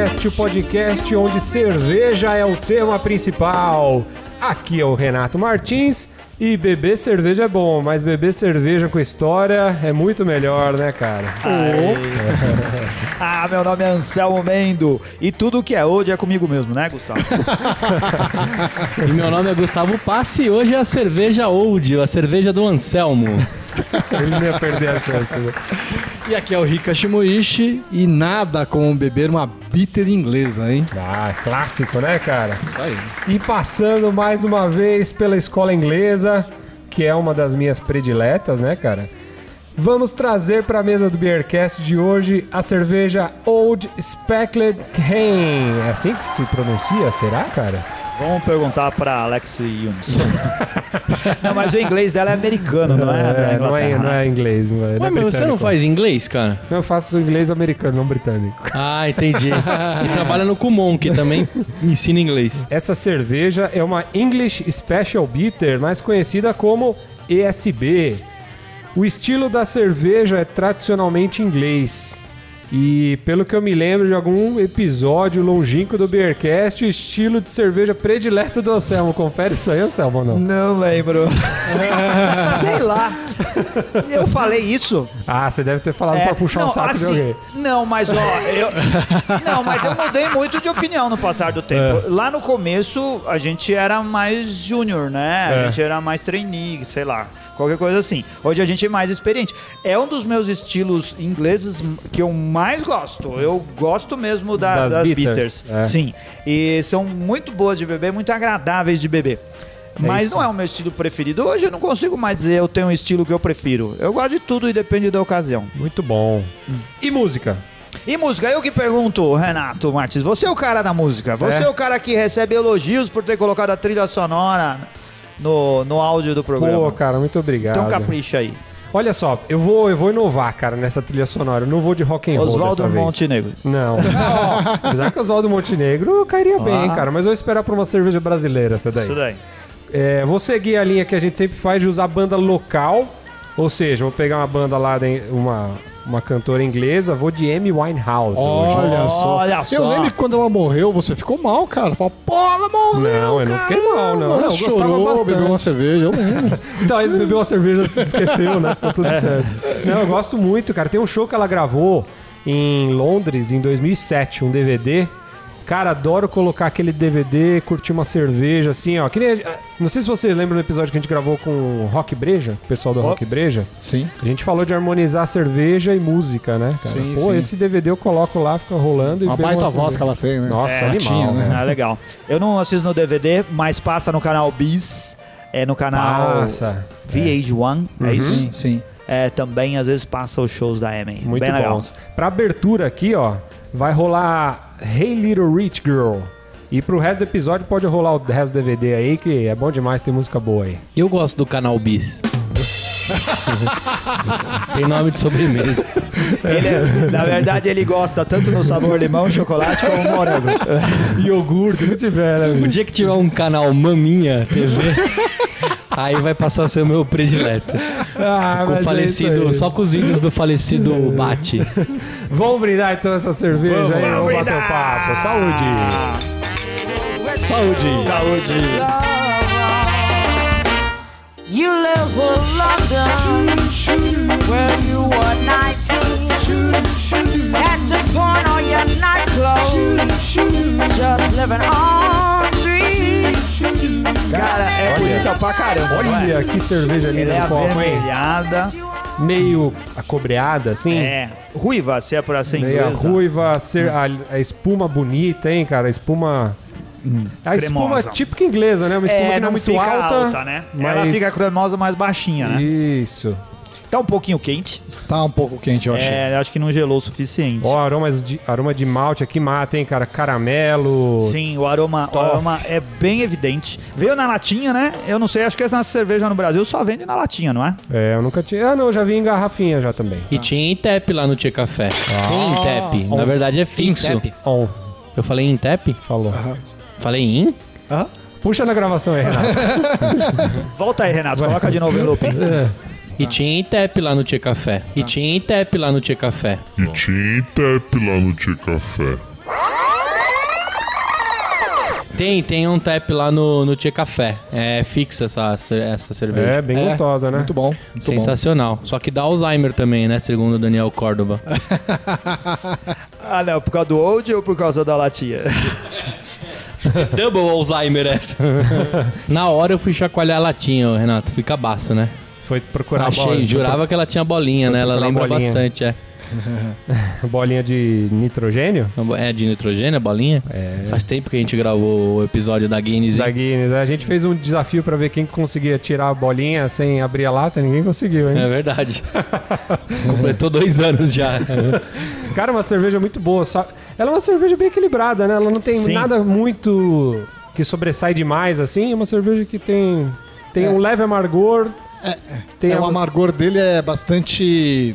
Beercast, o podcast onde cerveja é o tema principal. Aqui é o Renato Martins e beber cerveja é bom, mas beber cerveja com história é muito melhor, né, cara? Ah, meu nome é Anselmo Mendo e tudo que é hoje é comigo mesmo, né, Gustavo? E meu nome é Gustavo Passe e hoje é a cerveja Old, a cerveja do Anselmo. Ele não ia perder a chance, né? E aqui é o Rika Shimoishi e nada como beber uma bitter inglesa, hein? Ah, clássico, né, cara? Isso aí. E passando mais uma vez pela escola inglesa, que é uma das minhas prediletas, né, cara? Vamos trazer para a mesa do Beercast de hoje a cerveja Old Speckled Cane. É assim que se pronuncia, será, cara? Vamos perguntar pra Alex Yunes. não, mas o inglês dela é americano, não é? da não, é Inglaterra, não né? é inglês. Não é, Ué, não é meu, você não faz inglês, cara? Eu faço inglês americano, não britânico. Ah, entendi. E trabalha no Kumon, que também ensina inglês. Essa cerveja é uma English Special Bitter, mais conhecida como ESB. O estilo da cerveja é tradicionalmente inglês. E pelo que eu me lembro de algum episódio longínquo do Beercast, o estilo de cerveja predileto do Anselmo. Confere isso aí, Anselmo, ou não? Não lembro. Sei lá. Eu falei isso. Ah, você deve ter falado É, pra puxar não, o saco assim, de alguém. Não, mas ó, eu. Não, mas eu mudei muito de opinião no passar do tempo. Lá no começo, a gente era mais júnior, né? A É. gente era mais trainee, sei lá. Qualquer coisa assim. Hoje a gente é mais experiente. É um dos meus estilos ingleses que eu mais gosto. Eu gosto mesmo da- Das das, bitters, bitters. é. Sim. E são muito boas de beber, muito agradáveis de beber. Mas isso. não é o meu estilo preferido. Hoje eu não consigo mais dizer eu tenho um estilo que eu prefiro. Eu gosto de tudo e depende da ocasião. Muito bom. E música? E música, eu que pergunto, Renato Martins, você é o cara da música, você é, É. o cara que recebe elogios por ter colocado a trilha sonora no, no áudio do programa. Pô, cara, muito obrigado. então capricha aí. Olha só, eu vou, eu vou inovar, cara, nessa trilha sonora. Eu não vou de rock and roll Oswaldo dessa vez. Montenegro. Não. Apesar que Oswaldo Montenegro cairia bem, Ah. cara. Mas eu vou esperar pra uma cerveja brasileira essa daí. Isso daí. É, vou seguir a linha que a gente sempre faz de usar banda local. Ou seja, vou pegar uma banda lá, uma, uma cantora inglesa, vou de Amy Winehouse. hoje. Olha só. Olha Eu só. lembro que quando ela morreu, você ficou mal, cara. Fala, pô, ela morreu. Não, eu não fiquei mal, não. Ela Eu chorou, bebeu uma cerveja, eu lembro. Então, eles bebeu uma cerveja e se esqueceu, né? Ficou tudo certo. Não, eu gosto muito, cara. Tem um show que ela gravou em Londres em 2007, um DVD. Cara, adoro colocar aquele DVD, curtir uma cerveja, assim, ó. Que nem, não sei se vocês lembram do episódio que a gente gravou com o Rock Breja, o pessoal do Rock Breja. Sim. A gente falou de harmonizar cerveja e música, né, cara? Sim, Pô, sim. esse DVD eu coloco lá, fica rolando e Uma bebo baita cerveja. voz que ela fez, né? Nossa, É, animal, tinha, né? né? Ah, legal. Eu não assisto no DVD, mas passa no canal Bis. É no canal Passa. VH1, é isso? Sim, sim. É, também às vezes passa os shows da Amy. Muito Bem legal. bons. Pra abertura aqui, ó, vai rolar Hey Little Rich Girl. E pro resto do episódio pode rolar o resto do DVD aí, que é bom demais, tem música boa aí. Eu gosto do canal Bis. Tem nome de sobremesa. Ele é- na verdade, ele gosta tanto no sabor limão, chocolate como morango. Iogurte, não tiver, né? O dia que tiver um canal Maminha TV, aí vai passar a ser o meu predileto. Ah, Com o é falecido, isso aí. só com os vídeos do falecido Bate. Vamos brindar então essa cerveja Vamos, aí, vamos, vamos bater o brindar! papo. Saúde! Saúde. Saúde. You live for London, where you were 19. Had to pawn all your nice clothes, just living on. Cara, é bonita pra caramba. não é? Olha que cerveja Ela linda é no copo, hein? Meio acobreada, assim. É. Ruiva, se é por assim Meia inglesa. ruiva, ser, a, a espuma bonita, hein, cara? A espuma. A espuma cremosa. típica inglesa, né? Uma espuma É, que não é não muito fica alta. alta, né? Ela mas- fica cremosa, mais baixinha, né? Isso. Tá um pouquinho quente. Tá um pouco quente, eu achei. É, acho que não gelou o suficiente. Ó, aromas de, aroma de malte aqui mata, hein, cara? Caramelo. Sim, o aroma, o aroma é bem evidente. Veio na latinha, né? Eu não sei, acho que essa cerveja no Brasil só vende na latinha, não é? É, eu nunca tinha. Ah, não, eu já vi em garrafinha já também. E tinha Intep lá no Tia Café. Tem Intep. Na verdade é fixo. On. Eu falei Intep? Falou. Falei in? Hã? Puxa na gravação aí, Renato. Volta aí, Renato, coloca de novo em looping. E tinha Intep lá no Tia Café. E tinha Intep lá no Tia Café. E tinha Intep lá no Tia Café. Tem, tem um tap lá no, no Tia Café. É fixa essa, essa cerveja. É, bem É, gostosa, né? Muito bom. Muito bom. Sensacional. Só que dá Alzheimer também, né? Segundo o Daniel Córdova. Ah, não, por causa do old ou por causa da latinha? Double Alzheimer essa. Na hora eu fui chacoalhar a latinha, ô, Renato. Fica baço, né? Foi procurar Achei, bola, jurava que ela tinha bolinha, foi né? Ela lembra bolinha. bastante, é. bolinha de nitrogênio? É de nitrogênio, a bolinha? É. Faz tempo que a gente gravou o episódio da Guinness, Da hein? Guinness. A gente fez um desafio pra ver quem conseguia tirar a bolinha sem abrir a lata, ninguém conseguiu, hein? É verdade. Completou dois anos já. Cara, uma cerveja muito boa. Só... Ela é uma cerveja bem equilibrada, né? Ela não tem Sim. nada muito que sobressai demais, assim. É uma cerveja que tem, tem É. um leve amargor, tem É, o amargor dele é bastante.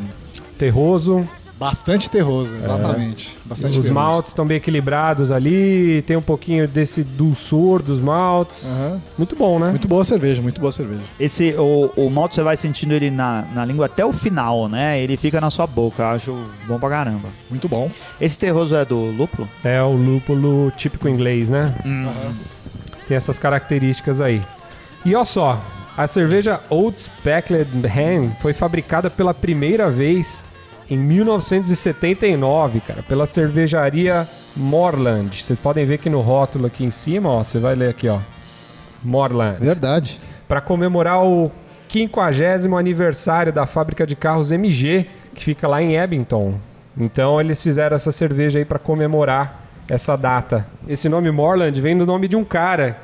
terroso. Bastante terroso, exatamente. Bastante Os terroso. maltes estão bem equilibrados ali. Tem um pouquinho desse dulçor dos maltes. Aham. Muito bom, né? Muito boa cerveja, muito boa cerveja. Esse, o, o malte você vai sentindo ele na, na língua até o final, né? Ele fica na sua boca, eu acho bom pra caramba. Muito bom. Esse terroso é do lúpulo? É o lúpulo típico inglês, né? Aham. Tem essas características aí. E olha só, a cerveja Old Speckled Hen foi fabricada pela primeira vez em 1979, cara, pela cervejaria Morland. Vocês podem ver que no rótulo aqui em cima, ó, você vai ler aqui, ó. Morland. Verdade. Para comemorar o 50 aniversário da fábrica de carros MG, que fica lá em Abington. Então eles fizeram essa cerveja aí para comemorar essa data. Esse nome Morland vem do nome de um cara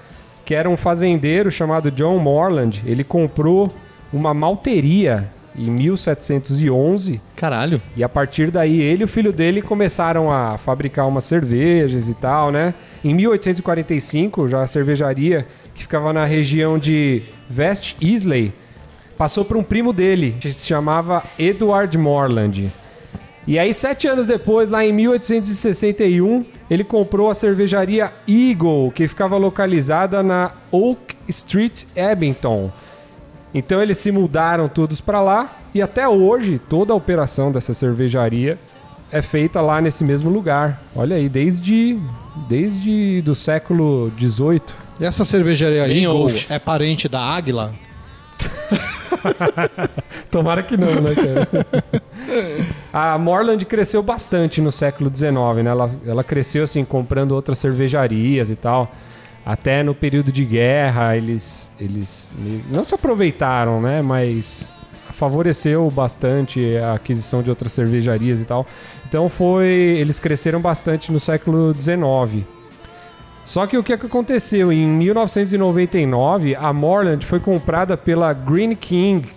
que era um fazendeiro chamado John Morland. Ele comprou uma malteria em 1711 Caralho. e a partir daí ele e o filho dele começaram a fabricar umas cervejas e tal, né? Em 1845, já a cervejaria que ficava na região de West Islay passou para um primo dele, que se chamava Edward Morland. E aí, sete anos depois, lá em 1861, ele comprou a cervejaria Eagle, que ficava localizada na Oak Street, Abington. Então eles se mudaram todos para lá e até hoje toda a operação dessa cervejaria é feita lá nesse mesmo lugar. Olha aí, desde desde do século 18. E essa cervejaria Bem Eagle old. é parente da Águila? Tomara que não, né, cara? a Morland cresceu bastante no século XIX, né? Ela, ela cresceu assim, comprando outras cervejarias e tal. Até no período de guerra, eles, eles não se aproveitaram, né? Mas favoreceu bastante a aquisição de outras cervejarias e tal. Então foi. Eles cresceram bastante no século XIX. Só que o que, é que aconteceu? Em 1999, a Morland foi comprada pela Green King,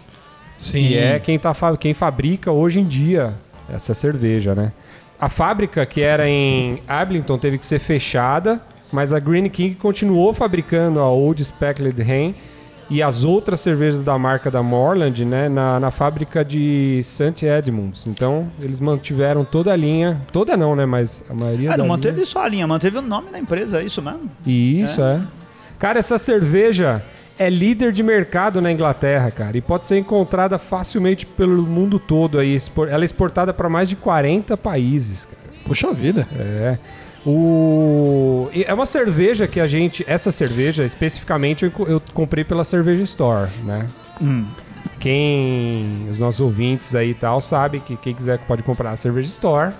Sim. que é quem, tá, quem fabrica hoje em dia essa cerveja, né? A fábrica que era em Ablington teve que ser fechada, mas a Green King continuou fabricando a Old Speckled Hen e as outras cervejas da marca da Morland, né, na, na fábrica de St. Edmunds. Então, eles mantiveram toda a linha, toda não, né, mas a maioria Ah, não manteve linha. só a linha, manteve o nome da empresa, é isso mesmo? Isso, é. Cara, essa cerveja é líder de mercado na Inglaterra, cara, e pode ser encontrada facilmente pelo mundo todo aí. Ela é exportada para mais de 40 países, cara. Puxa vida. É. O... É uma cerveja que a gente. Essa cerveja, especificamente, eu, co- eu comprei pela Cerveja Store, né? Hum. Quem. Os nossos ouvintes aí e tal, sabe que quem quiser pode comprar a Cerveja Store,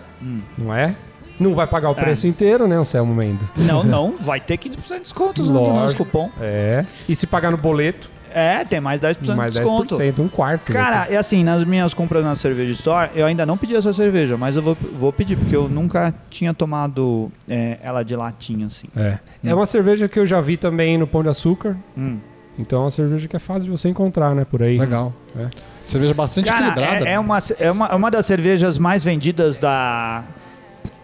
não é? Não vai pagar o preço inteiro, né, Anselmo Mendo? Não, não, vai ter 15% de desconto no nosso cupom. É. E se pagar no boleto, É, tem mais 10% mais de desconto. 10%, um quarto. né? Cara, é assim, nas minhas compras na cerveja store, eu ainda não pedi essa cerveja, mas eu vou, vou pedir, porque eu nunca tinha tomado é, ela de latinha, assim. É. É uma cerveja que eu já vi também no Pão de Açúcar. Hum. Então é uma cerveja que é fácil de você encontrar, né, por aí. Legal. É. Cerveja bastante Cara, equilibrada. é, é uma, é, uma, é uma das cervejas mais vendidas da.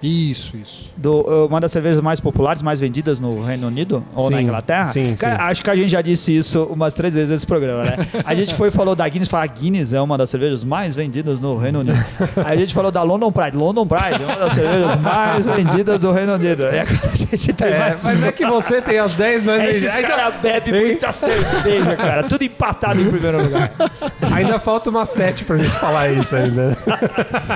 Isso, isso. Do, uma das cervejas mais populares, mais vendidas no Reino Unido ou Sim, na Inglaterra. sim, Cara, sim. acho que a gente já disse isso umas três vezes nesse programa, né? A gente foi e falou da Guinness, falou a Guinness é uma das cervejas mais vendidas no Reino Unido. Aí a gente falou da London Pride. London Pride é uma das cervejas mais vendidas do Reino Unido. E agora a gente tem É, mais mas é que você tem as 10 mais Esses vendidas. Aí caras bebem muita cerveja, cara. Tudo empatado em primeiro lugar. Ainda falta uma sete pra gente falar isso ainda.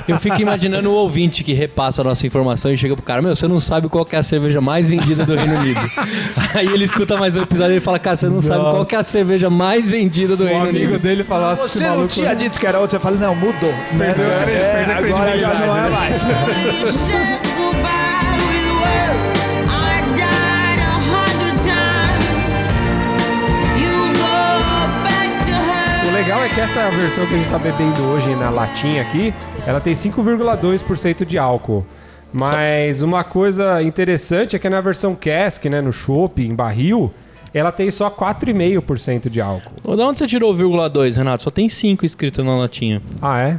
Eu fico imaginando o ouvinte que repassa a nossa informação e chega pro cara, meu, você não sabe qual que é a cerveja mais vendida do Reino Unido. Aí ele escuta mais um episódio e ele fala, cara, você não sabe qual que é a cerveja mais vendida do O Reino amigo Unido. dele falasse Você não maluco. tinha dito que era outro, eu falei, não, mudou. Perdeu, Né? perdeu a agora já não é né? mais. Legal é que essa versão que a gente tá bebendo hoje na latinha aqui, ela tem 5,2% de álcool. Mas uma coisa interessante é que na versão cask, né, no chopp, em barril, ela tem só 4,5% de álcool. Da onde você tirou o vírgula 2, Renato? Só tem 5 escrito na latinha. Ah, é?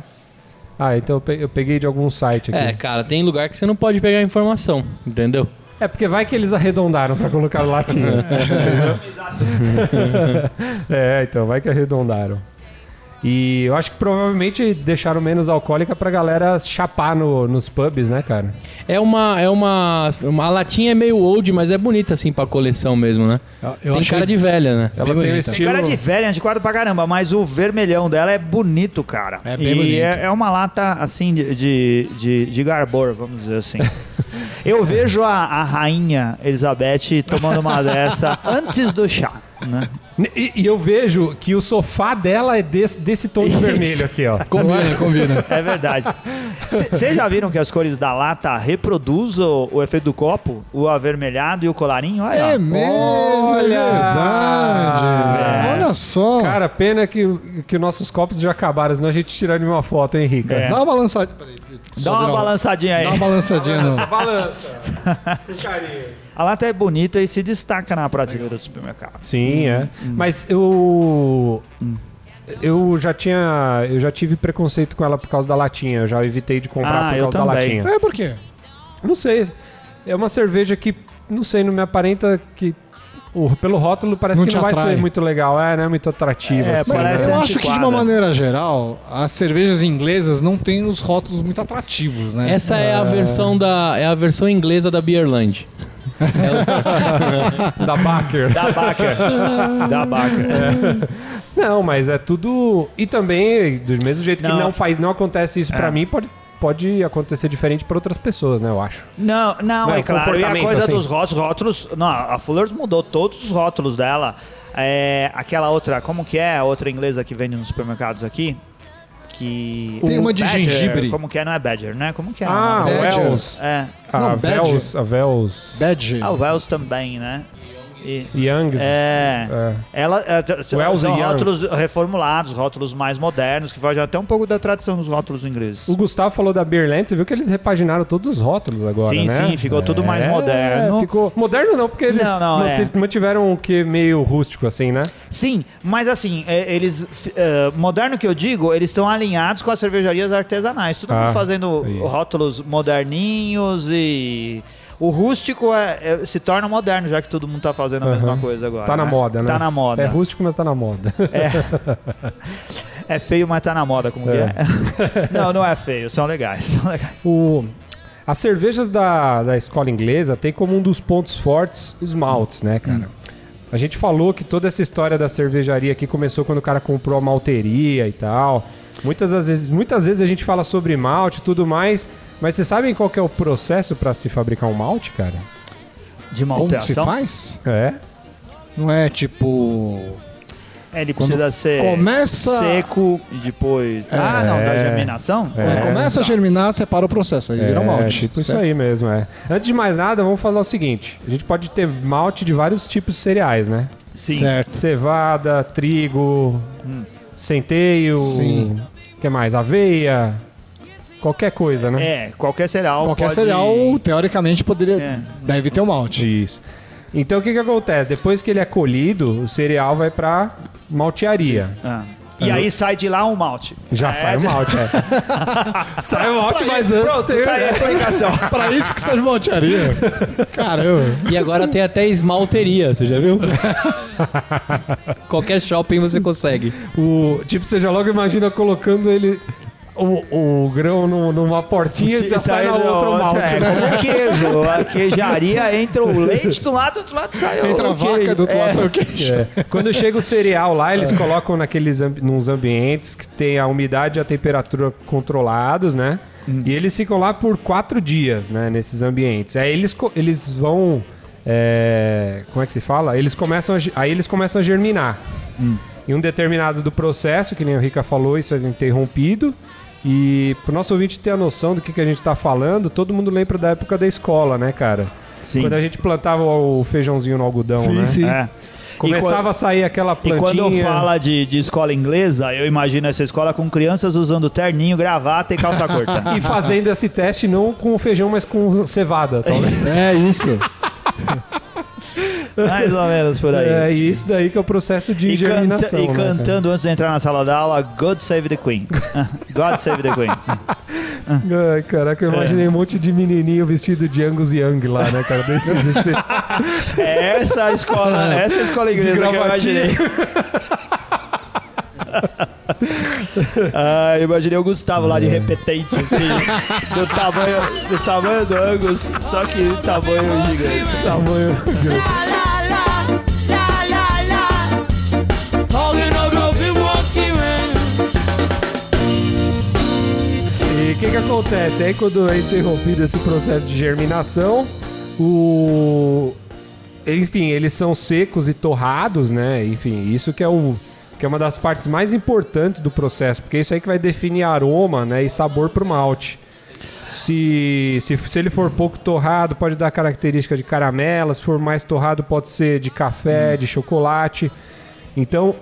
Ah, então eu pe- eu peguei de algum site aqui. É, cara, tem lugar que você não pode pegar informação, entendeu? É porque vai que eles arredondaram pra colocar latinha. é, então vai que arredondaram. E eu acho que provavelmente deixaram menos alcoólica pra galera chapar no- nos pubs, né, cara? É uma. É uma. uma latinha é meio old, mas é bonita assim pra coleção mesmo, né? Eu tem cara de velha, né? Ela Bem tem um estilo. Cara de velha, antiquado pra caramba, mas o vermelhão dela é bonito, cara. É bem e bonito. É, é uma lata, assim, de, de, de, de garbor, vamos dizer assim. Eu vejo a, a rainha Elizabeth tomando uma dessa antes do chá, né? E, e eu vejo que o sofá dela é desse, desse tom de vermelho aqui, ó. Combina, combina. É verdade. Vocês já viram que as cores da lata reproduzem o, o efeito do copo? O avermelhado e o colarinho? Olha, É mesmo, é Olha! verdade. É. Olha só. Cara, pena que, que nossos copos já acabaram, senão a gente tiraria uma foto, hein, Rica? É. Dá uma balançadinha. Dá uma balançadinha aí. Dá uma balançadinha no. Balança. Com carinho. A lata é bonita e se destaca na prateleira do supermercado. Sim, é. Mas eu. Eu já tinha. Eu já tive preconceito com ela por causa da latinha. Eu já evitei de comprar Ah, por eu causa da latinha. É, por quê? Não sei. É uma cerveja que, não sei, não me aparenta que. o- pelo rótulo parece Não que não vai atrai. ser muito legal, é, não é muito atrativo. É, assim, Parece né? eu acho que de uma maneira geral, as cervejas inglesas não têm os rótulos muito atrativos, né? Essa é a versão da. É a versão inglesa da Beerland. Da Baker. Da Baker. da Baker. Não, mas é tudo. E também, do mesmo jeito que Não. não faz, não acontece isso pra É. mim, pode, pode acontecer diferente pra outras pessoas, né? Eu acho. Não, não, Não, é claro. E a coisa assim. dos rótulos, rótulos. Não, a Fullers mudou todos os rótulos dela. É, aquela outra, como que é a outra inglesa que vende nos supermercados aqui? Que. Tem uma de Badger, gengibre. Como que é? Não é Badger, né? Como que é? Ah, Badger. Wells. É. A Não, Vels. A Vels. Badge. Ah, o Wells também, né? E- Youngs. É. É. Ela, é, são e Youngs. rótulos reformulados, rótulos mais modernos, que fogem até um pouco da tradição dos rótulos ingleses. O Gustavo falou da Beerland, você viu que eles repaginaram todos os rótulos agora, Sim, né? sim, ficou tudo mais É, moderno. Ficou... Moderno não, porque eles Não, não, é. mantiveram o que meio rústico assim, né? Sim, mas assim, é, eles. é, moderno que eu digo, eles estão alinhados com as cervejarias artesanais. Todo Ah, mundo fazendo aí. rótulos moderninhos e. O rústico é- é- se torna moderno, já que todo mundo tá fazendo a mesma Aham. coisa agora. Tá na né? moda, né? Tá na moda. É rústico, mas tá na moda. É feio, mas tá na moda, como que É. é? não, não é feio, são legais. São legais. O... As cervejas da, da escola inglesa tem como um dos pontos fortes os maltes, né, cara? A gente falou que toda essa história da cervejaria aqui começou quando o cara comprou a malteria e tal. Muitas vezes, muitas vezes a gente fala sobre malte e tudo mais, mas vocês sabem qual que é o processo para se fabricar um malte, cara? De Como que se malteação. faz? É. Não é tipo. É, ele Quando precisa ser começa- seco e depois. Ah, não, da germinação? Quando começa a germinar, separa o processo, aí vira É, malte. tipo isso certo? aí mesmo, é. Antes de mais nada, vamos falar o seguinte: a gente pode ter malte de vários tipos de cereais, né? Sim. Certo. Cevada, trigo, centeio, Sim. que mais? Aveia, qualquer coisa, né? É, qualquer cereal. Qualquer pode- cereal, teoricamente, poderia. É. Deve ter um malte. Isso. Então o que que acontece? Depois que ele é colhido, o cereal vai pra maltearia. Ah. E aí sai de lá um malte. Já É, sai o já- malte, é. sai o malte, mas antes Pronto, tem... tá aí a explicação. Pra isso que serve maltearia. Caramba. E agora tem até esmalteria, você já viu? Qualquer shopping você consegue. O, tipo, você já logo imagina colocando ele o, o grão no- numa portinha e já sai na outra o malte. é, né? como queijo. A queijaria entra o leite do lado, do outro lado sai o Entra a o queijo. vaca, do outro É. lado sai o queijo. É. Quando chega o cereal lá, eles colocam naqueles ambi nos ambientes que tem a umidade e a temperatura controlados, né? E eles ficam lá por quatro dias, né? Nesses ambientes. Aí eles, eles vão. é, como é que se fala? Eles começam a aí eles começam a germinar. Em um determinado do processo, que nem o Rica falou, isso é interrompido. E pro nosso ouvinte ter a noção do que, que a gente tá falando, todo mundo lembra da época da escola, né, cara? Sim. Quando a gente plantava o feijãozinho no algodão, Sim, né? sim. É. Começava a sair aquela E plantinha. quando fala de, de escola inglesa, eu imagino essa escola com crianças usando terninho, gravata e calça curta. E fazendo esse teste não com feijão, mas com cevada, talvez. É isso. Mais ou menos por aí. É, e isso daí que é o processo de E, canta- germinação. e né, cantando antes de entrar na sala da aula, God Save the Queen. God Save the Queen. Ai, caraca, eu imaginei um monte de menininho vestido de Angus Young lá, né, cara? Desse, desse... É essa a escola, essa a escola inglesa que eu imaginei. ah, imaginei o Gustavo lá de repetente, assim, do tamanho, do tamanho do Angus, só que tamanho gigante. Tamanho man. E o que que acontece? Aí quando é interrompido esse processo de germinação, o... Enfim, eles são secos e torrados, né? Enfim, isso que é o... Que é uma das partes mais importantes do processo, porque é isso aí que vai definir aroma né, e sabor pro malte. Se, se, se ele for pouco torrado, pode dar característica de caramelo. Se for mais torrado, pode ser de café, de chocolate. Então,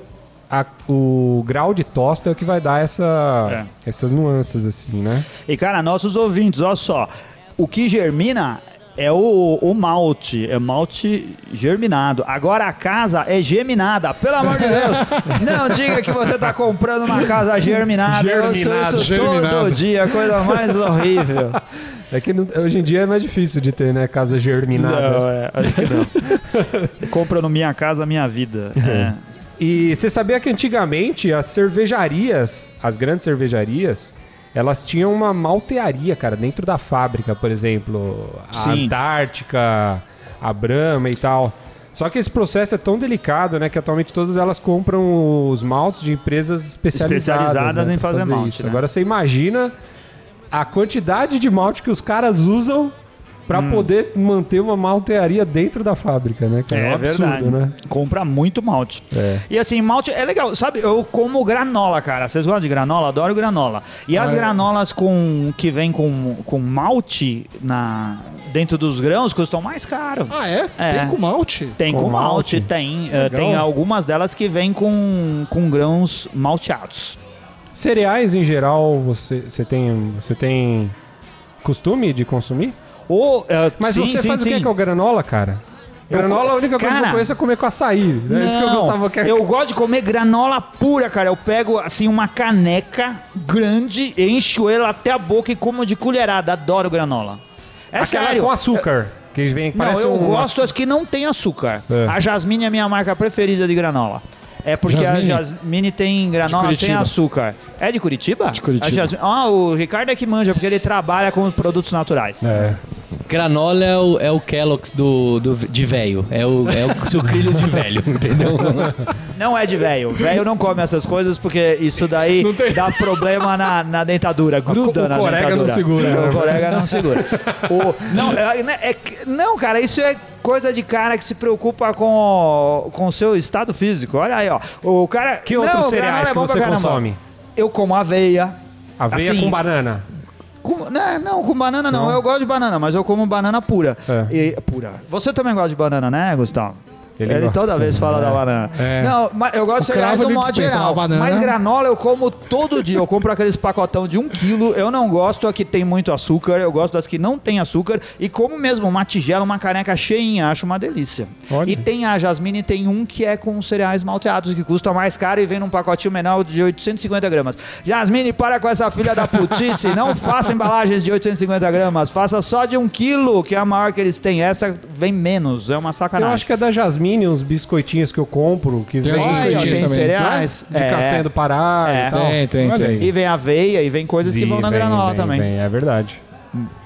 a- o grau de tosta é o que vai dar essa, essas nuances, assim, né? E cara, nossos ouvintes, olha só. O que germina é o, o malte, é malte germinado. Agora a casa é geminada, pelo amor de Deus. Não diga que você tá comprando uma casa germinada. Eu ouço Germinado, isso germinado. todo dia, coisa mais horrível. É que não- hoje em dia é mais difícil de ter, né? Casa germinada. Não, é, acho que não. Compra no Minha Casa Minha Vida. É. E você sabia que antigamente as cervejarias, as grandes cervejarias, elas tinham uma maltearia, cara, dentro da fábrica, por exemplo. A Sim. Antártica, a Brahma e tal. Só que esse processo é tão delicado, né? Que atualmente todas elas compram os maltes de empresas especializadas, Especializadas né, em pra fazer malte, né? Agora você imagina a quantidade de malte que os caras usam pra Hum. poder manter uma maltearia dentro da fábrica, né? cara? É, um absurdo, verdade. né? Compra muito malte. É. E assim, malte é legal. Sabe, eu como granola, cara. Vocês gostam de granola? Adoro granola. E Ah, as é. granolas com que vem com, com malte na, dentro dos grãos custam mais caro. Ah, é? É. Tem com malte? Tem com, Com malte, malte? tem. Legal. tem algumas delas que vêm com, com grãos malteados. Cereais em geral, você, você tem você tem costume de consumir? Ou, eh, Mas sim, você sim, faz o que sim. com a granola, cara? Granola, a única coisa que eu Cara, conheço é comer com açaí. Né? Isso que eu Não, gostava que eu gosto de comer granola pura, cara. Eu pego assim uma caneca grande, encho ela até a boca e como de colherada. Adoro granola. É Aquela sério. com açúcar. Que vem, Não, eu um gosto açu- as que não tem açúcar. É. A Jasmine é a minha marca preferida de granola. É porque Jasmine? a Jasmine tem granola sem açúcar. É de Curitiba? De Curitiba. A Jasmine- Ah, o Ricardo é que manja, porque ele trabalha com produtos naturais. É. Granola é o, é o Kellogg's do, do, de velho. É o, é o sucrilhos de velho, entendeu? Não é de velho. Velho não come essas coisas porque isso daí dá problema na, na dentadura. Gruda o na corega dentadura. não segura, Sim, né? O corega não segura. O- não, é, né, é não, cara, isso é coisa de cara que se preocupa com o, seu estado físico. Olha aí, ó. O cara... Que outros cereais é que você consome? Eu como aveia. Aveia Assim, com banana. Com- não, não, com banana não. Não? Eu gosto de banana, mas eu como banana pura. É. E- pura. Você também gosta de banana, né, Gustavo? Ele Ele, toda vez fala é. da banana. É. Não, mas eu gosto de cereais no modo geral. Mas granola eu como todo dia. Eu compro aqueles pacotão de um quilo. Eu não gosto a que tem muito açúcar. Eu gosto das que não tem açúcar. E como mesmo uma tigela, uma caneca cheinha. Acho uma delícia. Olha. E tem a Jasmine, tem um que é com cereais malteados, que custa mais caro e vem num pacotinho menor de 850 gramas. Jasmine, para com essa filha da putice. não faça embalagens de 850 gramas. Faça só de um quilo, que é a maior que eles têm. Essa vem menos. É uma Eu sacanagem. acho que a da Jasmine mini, uns biscoitinhos que eu compro, que Tem vem ó, biscoitinhos tem também. cereais. de é. castanha do Pará É. e tal. Tem, tem, tem. E vem aveia e vem coisas que Vi, vão na vem, granola vem, também. vem, é verdade.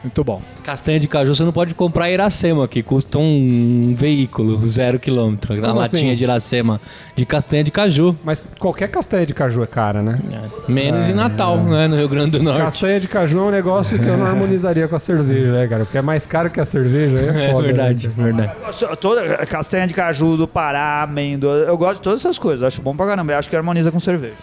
Muito bom. Castanha de caju você não pode comprar Iracema, que custa um veículo, zero quilômetro. A Como latinha assim? de Iracema de castanha de caju. Mas qualquer castanha de caju é cara, né? Menos em Natal, né? No Rio Grande do Norte. Castanha de caju é um negócio que eu não harmonizaria com a cerveja, né, cara? Porque é mais caro que a cerveja, é É foda. verdade, né? verdade. Só- Toda castanha de caju, do Pará, amêndoa. Eu gosto de todas essas coisas. Acho bom pra caramba. Eu acho que harmoniza com cerveja.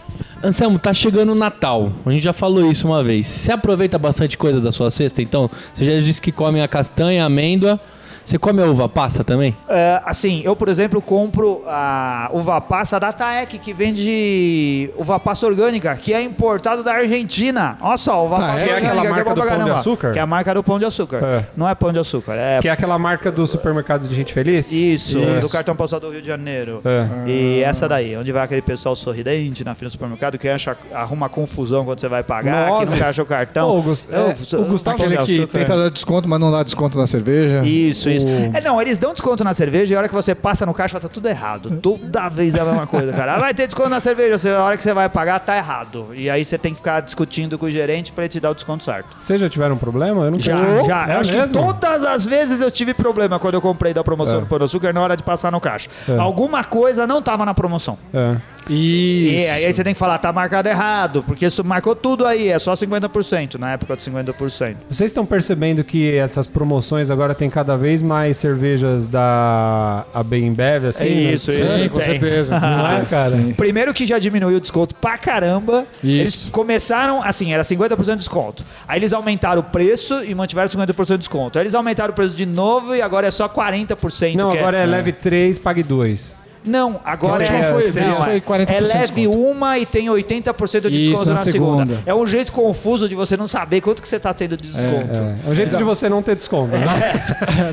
Anselmo, tá chegando o Natal. A gente já falou isso uma vez. Você aproveita bastante coisa da sua cesta, então? Você já disse que come a castanha, a amêndoa. Você come a uva passa também? É, assim, eu, por exemplo, compro a uva passa da Taek, que vende uva passa orgânica, que é importado da Argentina. Olha só, uva Taek? passa Que é orgânica, aquela que marca do Pão de. Açúcar? Que é a marca do pão de açúcar. É. Não é pão de açúcar, é Que é aquela marca dos supermercados de gente feliz? isso, Isso. do cartão postal do Rio de Janeiro. É. E essa daí, onde vai aquele pessoal sorridente na fila do supermercado que acha, arruma confusão quando você vai pagar, que Nossa. não acha o cartão. Pô, o Gus- Eu- é, o Gustavo Aquele que tenta dar desconto, mas não dá desconto na cerveja. Isso, isso. O- É, não, eles dão desconto na cerveja e a hora que você passa no caixa tá tudo errado. Toda vez é a mesma coisa, cara. Ah, vai ter desconto na cerveja, você- a hora que você vai pagar tá errado. E aí você tem que ficar discutindo com o gerente pra ele te dar o desconto certo. Vocês já tiveram problema? Eu não Já, tenho. já. É Eu acho mesmo? que todas as vezes eu tive problema quando eu comprei da promoção É. do Pão de Açúcar na hora de passar no caixa. É. Alguma coisa não tava na promoção. É. E Isso. aí você tem que falar, tá marcado errado, porque isso marcou tudo aí, é só 50%, na época de 50%. Vocês estão percebendo que essas promoções agora tem cada vez mais cervejas da a Bembev, assim? É né? isso, Sim, isso. com tem. certeza. com é, certeza, cara? sim. Primeiro que já diminuiu o desconto pra caramba. Eles Isso. começaram assim, era 50% de desconto. Aí eles aumentaram o preço e mantiveram 50% de desconto. Aí eles aumentaram o preço de novo e agora é só 40%. Não, que agora é, é... leve 3, pague 2. Não, agora é, foi- não, esse é- foi 40% é leve uma e tem 80% de Isso, desconto na na, segunda. segunda. É um jeito confuso de você não saber quanto que você tá tendo de desconto. É, é um jeito de você não ter desconto. Né?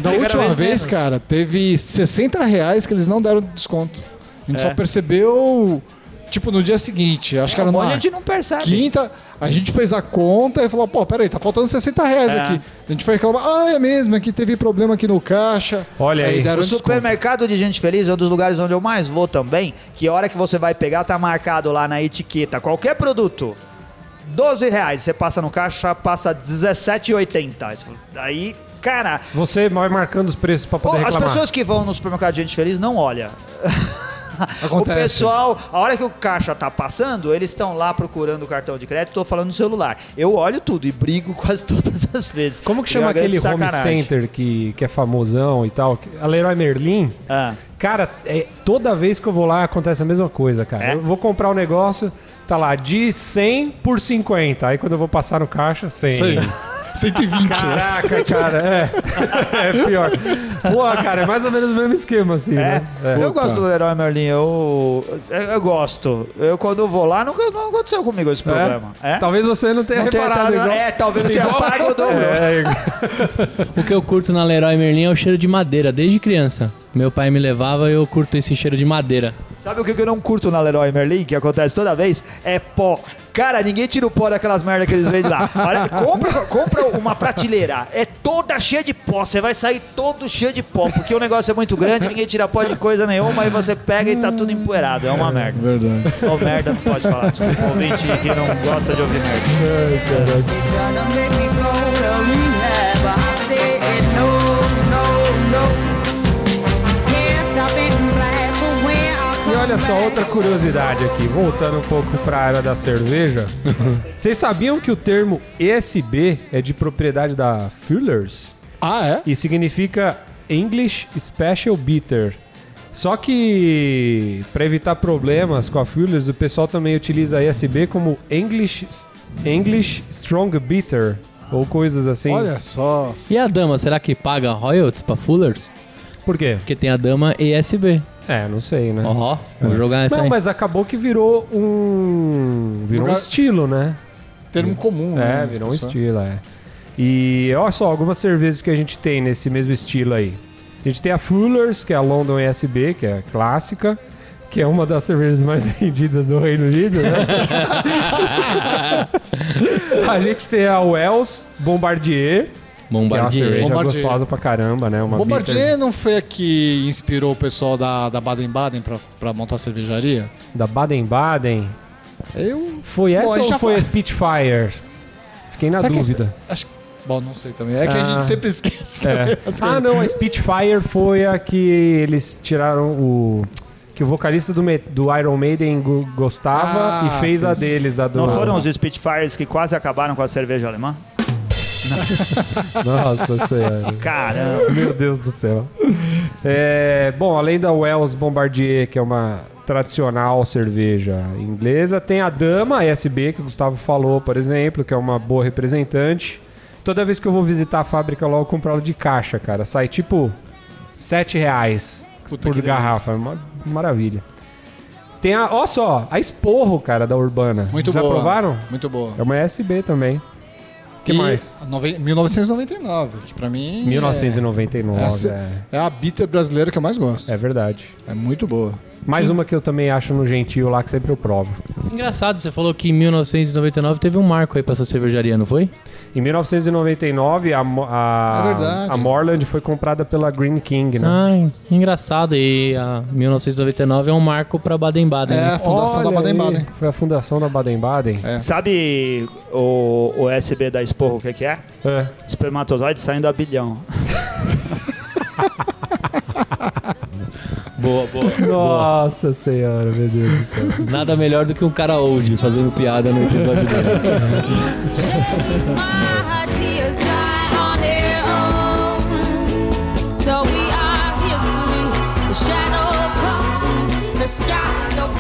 Da Cada última vez menos. cara, teve 60 reais que eles não deram desconto. A gente É. só percebeu, tipo, no dia seguinte. Acho que era Um na de gente não percebe. quinta. A gente fez a conta e falou, pô, peraí, tá faltando 60 reais É. aqui. A gente foi reclamar, ah, é mesmo, é que teve problema aqui no caixa. Olha aí. deram O desconto. supermercado de gente feliz é um dos lugares onde eu mais vou também. Que a hora que você vai pegar, tá marcado lá na etiqueta. Qualquer produto, 12 reais. Você passa no caixa, passa 17,80. Aí, cara, Você vai marcando os preços pra pô, poder as reclamar. pessoas que vão no supermercado de gente feliz não olham. Acontece. O pessoal, a hora que o caixa tá passando, eles estão lá procurando o cartão de crédito, tô falando no celular. Eu olho tudo e brigo quase todas as vezes. Como que é chama aquele home center que, que é famosão e tal? A Leroy Merlin? Ah. Cara, é, toda vez que eu vou lá acontece a mesma coisa, cara. É? Eu vou comprar um negócio, tá lá, de 100 por 50. Aí quando eu vou passar no caixa, 100. Sim. 120. Né? Caraca, né? cara, é. É pior. Boa, cara, é mais ou menos o mesmo esquema, assim. É. Né? É. Eu gosto do Leroy Merlin, eu, eu, eu, gosto. Eu, quando vou lá, nunca, não aconteceu comigo esse é? problema. É? Talvez você não tenha não reparado. Tenha igual... É, talvez tenha reparado o dobro. É, é. o que eu curto na Leroy Merlin é o cheiro de madeira, desde criança. Meu pai me levava e eu curto esse cheiro de madeira. Sabe o que eu não curto na Leroy Merlin, que acontece toda vez? É pó. Cara, ninguém tira o pó daquelas merdas que eles vendem lá. Olha, compra, compra uma prateleira, é toda cheia de pó. Você vai sair todo cheio de pó, porque o negócio é muito grande, ninguém tira pó de coisa nenhuma, aí você pega e tá tudo empoeirado. É uma merda. Verdade. Ou merda, não pode falar. Desculpa, ouvinte que não gosta de ouvir merda. They try olha só, outra curiosidade aqui, voltando um pouco para a área da cerveja. Vocês sabiam que o termo ESB é de propriedade da Fuller's Ah, é? e significa English Special Bitter? Só que, para evitar problemas com a Fuller's, o pessoal também utiliza ESB como English, English Strong Bitter ou coisas assim. Olha só. E a dama, será que paga royalties pra Fullers? Por quê? Porque tem a dama ESB. É, não sei, né? Ó, vou jogar essa Não, aí. mas acabou que virou um. Virou um Lugar- estilo, né? Termo comum, É, né? virou um estilo, é. E olha só, algumas cervejas que a gente tem nesse mesmo estilo aí. A gente tem a Fuller's, que é a London ESB, que é clássica, que é uma das cervejas mais vendidas do Reino Unido, né? a gente tem a Wells Bombardier, Que é uma Bombardier. cerveja Bombardier. gostosa pra caramba, né? Uma Bombardier bitter não foi a que inspirou o pessoal da, da Baden-Baden pra, pra montar a cervejaria? da Baden-Baden. Eu. Foi Bom, essa a gente ou foi a Spitfire? Fiquei na Será que é dúvida. Acho que. Bom, não sei também. É que a Ah. gente sempre esquece. É. Ah, não, a Spitfire foi a que eles tiraram o. Que o vocalista do, do Iron Maiden go- gostava Ah, e fez a deles, a do. Não foram os Spitfires que quase acabaram com a cerveja alemã? Nossa senhora. Caramba. Meu Deus do céu. É, bom, além da Wells Bombardier, que é uma tradicional cerveja inglesa, tem a Dama SB, que o Gustavo falou, por exemplo, que é uma boa representante. Toda vez que eu vou visitar a fábrica lá, eu compro ela de caixa, cara. Sai tipo 7 reais Puta por garrafa. É uma maravilha. Tem a, ó só, a Esporro, cara, da Urbana. Muito Já boa. provaram? Muito boa. É uma SB também. Que E mais? a nove- 1999, que pra mim. 1999, Essa- é, É a bitter brasileira que eu mais gosto. é verdade. É muito boa. Mais uma que eu também acho no Gentil lá, que sempre eu provo. Engraçado, você falou que em 1999 teve um marco aí pra essa cervejaria, não foi? Em 1999, a, a, É a Morland foi comprada pela Green King, né? Ah, engraçado. E a 1999 é um marco pra Baden-Baden. É né? a fundação Olha da Baden-Baden. Foi a fundação da Baden-Baden. É. Sabe o, o SB da Esporro, o que, que é? É. Espermatozoide saindo a bilhão. Boa, boa. Nossa senhora, meu Deus do céu. Nada melhor do que um cara old fazendo piada no episódio dele.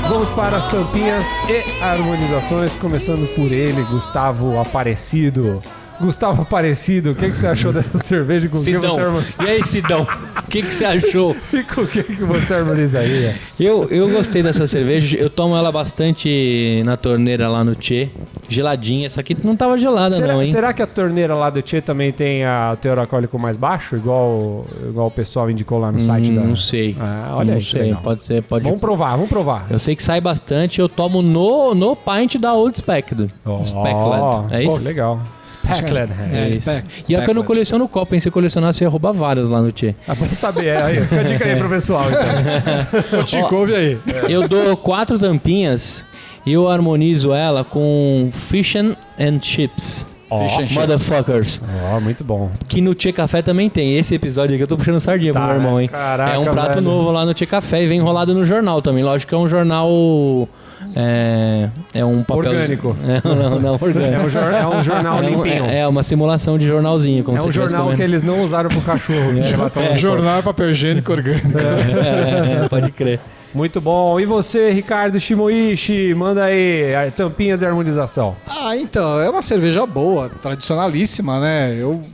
Vamos para as tampinhas e harmonizações, começando por ele, Gustavo Aparecido. Gustavo Aparecido, o que, que você achou dessa cerveja? Com que Sidão. você harmo- E aí, Sidão? O que, que você achou? E com o que, que você harmonizaria? Eu, eu gostei dessa cerveja. Eu tomo ela bastante na torneira lá no Tchê. Geladinha. Essa aqui não tava gelada, Será, não, hein? será que a torneira lá do Tchê também tem a teor alcoólico mais baixo, igual, igual o pessoal indicou lá no site Hum, da... Não sei. Ah, olha não aí, que sei. legal. Pode ser, pode Vamos provar, vamos provar. Eu sei que sai bastante. Eu tomo no, no pint da Old Speckled. Speckled. É isso? Pô, legal. Speckled. É, É E é que eu não coleciono copo, hein? Se eu colecionar, você ia roubar várias lá no Tchê. Ah, vamos saber. É, aí, fica a dica aí pro pessoal, então. Tico, ouve aí. Eu dou quatro tampinhas e eu harmonizo ela com Fish and Chips. Fish and chips. Motherfuckers. Ó, muito bom. Que no Tchê Café também tem. Esse episódio aqui eu tô puxando sardinha Tá, pro meu irmão, hein? caraca, é um prato velho. novo lá no Tchê Café e vem enrolado no jornal também. Lógico que é um jornal. É, é um papel. Orgânico. É, não, não, orgânico. É um, jor- é um jornal É, um- limpinho. é- é uma simulação de jornalzinho, como É um jornal que eles não usaram pro cachorro. chama Tom. Jornal é papel higiênico orgânico. É, pode crer. Muito bom. E você, Ricardo Shimoishi? Manda aí tampinhas e harmonização. Ah, então, é uma cerveja boa, tradicionalíssima, né? Eu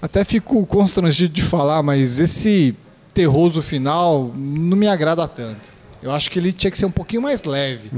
até fico constrangido de falar, mas esse terroso final não me agrada tanto. Eu acho que ele tinha que ser um pouquinho mais leve.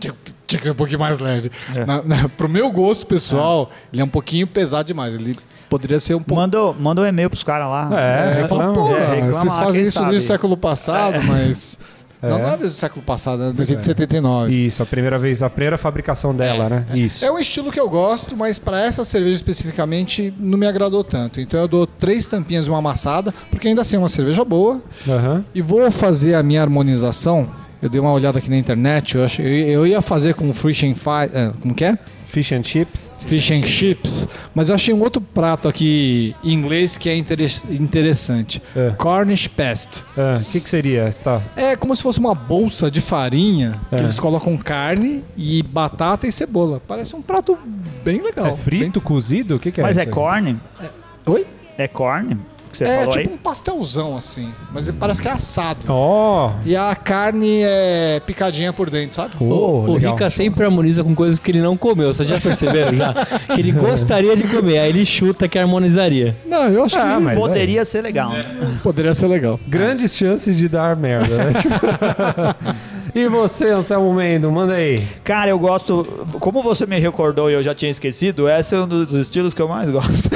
Tinha, tinha que ser um pouquinho mais leve. Na- na- pro meu gosto pessoal, ele é um pouquinho pesado demais. Ele poderia ser um pouco. Manda, manda um e-mail pros caras lá. É, É, eu falo, reclama. pô, É, reclama vocês fazem isso sabe? desde o século passado, mas. Não, É. não é desde o século passado, é daqui de 79. Isso, a primeira vez, a primeira fabricação dela, né? Isso. É um estilo que eu gosto, mas para essa cerveja especificamente não me agradou tanto. Então eu dou três tampinhas e uma amassada, porque ainda assim é uma cerveja boa. Aham. E vou fazer a minha harmonização. Eu dei uma olhada aqui na internet, eu, achei, eu ia fazer com fish and fi, é, como que é? Fish and chips. Fish and chips, mas eu achei um outro prato aqui em inglês que é interes- interessante. É. Cornish Pest. Ah, O que, que seria? Tá... É como se fosse uma bolsa de farinha que É. eles colocam carne e batata e cebola. Parece um prato bem legal. É frito, cozido? O que, que é Mas isso é corn? Bem- Oi? É corn? Que você é falou tipo aí? um pastelzão assim, mas parece que é assado. Ó, E a carne é picadinha por dentro, sabe? oh, o o. Rica sempre harmoniza com coisas que ele não comeu. Vocês já perceberam já? Que ele gostaria de comer, aí ele chuta que harmonizaria. Não, eu acho Ah, que mas Poderia ser legal. né? poderia ser legal. Grandes chances de dar merda, né? E você, Anselmo Mendo, manda aí. Cara, eu gosto. Como você me recordou e eu já tinha esquecido, esse é um dos estilos que eu mais gosto.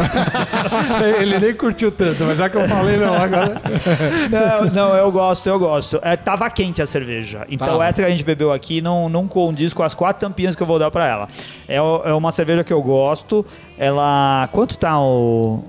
Ele nem curtiu tanto, mas já que eu falei, não, agora. não, não, eu gosto, eu gosto. É, tava quente a cerveja. Então essa que a gente bebeu aqui não, não condiz com as quatro tampinhas que eu vou dar pra ela. É, é uma cerveja que eu gosto. Ela. Quanto tá o.